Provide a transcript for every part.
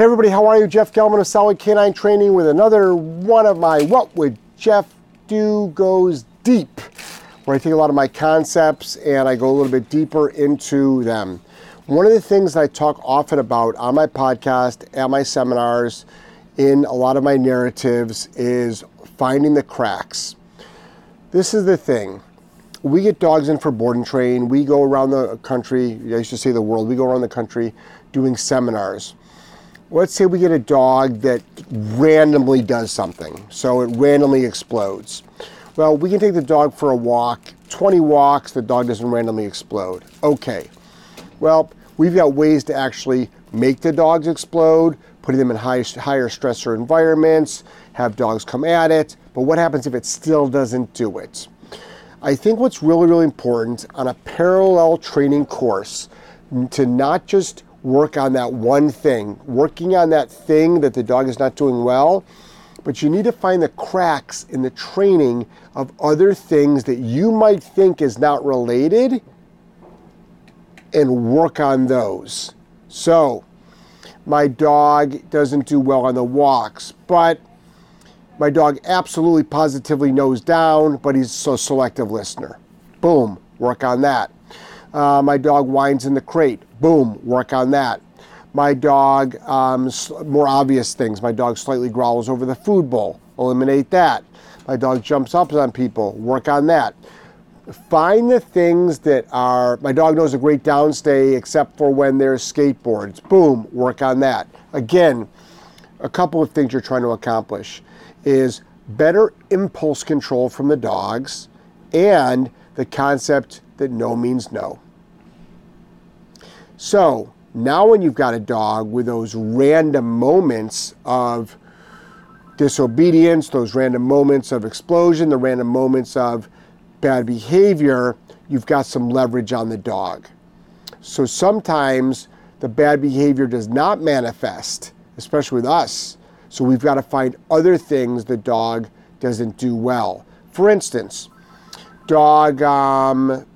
Hey everybody, how are you? Jeff Gellman of Solid K9 Training with another one of my What Would Jeff Do Goes Deep, where I take a lot of my concepts and I go a little bit deeper into them. One of the things that I talk often about on my podcast, at my seminars, in a lot of my narratives is finding the cracks. This is the thing. We get dogs in for board and train. We go around the country, I used to say the world, we go around the country doing seminars let's say we get a dog that randomly does something, so it randomly explodes. Well, we can take the dog for a walk, 20 walks, the dog doesn't randomly explode. Okay. Well, we've got ways to actually make the dogs explode, putting them in high, higher stressor environments, have dogs come at it, but what happens if it still doesn't do it? I think what's really, really important on a parallel training course to not just work on that one thing, working on that thing that the dog is not doing well. But you need to find the cracks in the training of other things that you might think is not related and work on those. So, my dog doesn't do well on the walks, but my dog absolutely positively knows down, but he's a selective listener. Boom, work on that. Uh, my dog whines in the crate. Boom, work on that. My dog, um, more obvious things. My dog slightly growls over the food bowl. Eliminate that. My dog jumps up on people. Work on that. Find the things that are, my dog knows a great downstay except for when there's skateboards. Boom, work on that. Again, a couple of things you're trying to accomplish is better impulse control from the dogs and the concept that no means no. So now, when you've got a dog with those random moments of disobedience, those random moments of explosion, the random moments of bad behavior, you've got some leverage on the dog. So sometimes the bad behavior does not manifest, especially with us. So we've got to find other things the dog doesn't do well. For instance, dog um,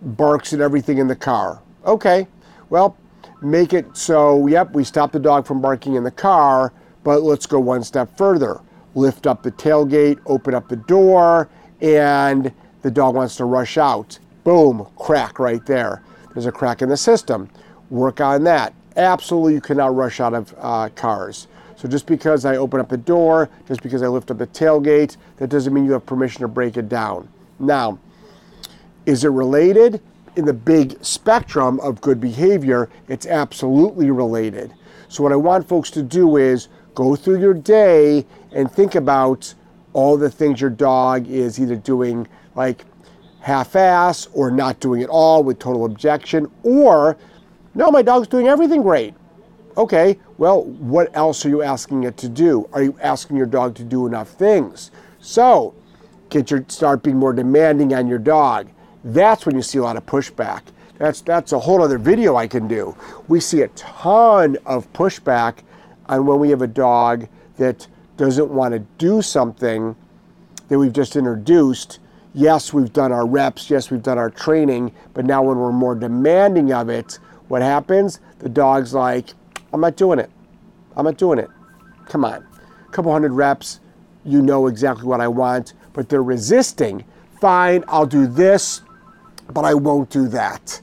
barks at everything in the car. Okay, well, make it so, yep, we stop the dog from barking in the car, but let's go one step further. Lift up the tailgate, open up the door, and the dog wants to rush out. Boom, crack right there. There's a crack in the system. Work on that. Absolutely, you cannot rush out of uh, cars. So just because I open up the door, just because I lift up the tailgate, that doesn't mean you have permission to break it down. Now, is it related? In the big spectrum of good behavior, it's absolutely related. So, what I want folks to do is go through your day and think about all the things your dog is either doing like half ass or not doing at all with total objection, or no, my dog's doing everything great. Okay, well, what else are you asking it to do? Are you asking your dog to do enough things? So, get your start being more demanding on your dog. That's when you see a lot of pushback. That's that's a whole other video I can do. We see a ton of pushback on when we have a dog that doesn't want to do something that we've just introduced. Yes, we've done our reps, yes, we've done our training, but now when we're more demanding of it, what happens? The dog's like, I'm not doing it. I'm not doing it. Come on. A couple hundred reps, you know exactly what I want, but they're resisting. Fine, I'll do this, but I won't do that.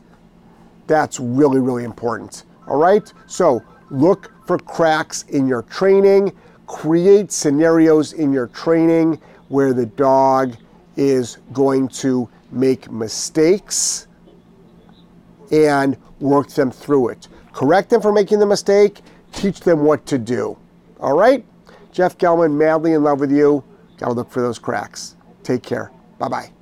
That's really, really important. All right? So look for cracks in your training, create scenarios in your training where the dog is going to make mistakes and work them through it. Correct them for making the mistake, teach them what to do. All right? Jeff Gellman, madly in love with you. Got to look for those cracks. Take care. Bye bye.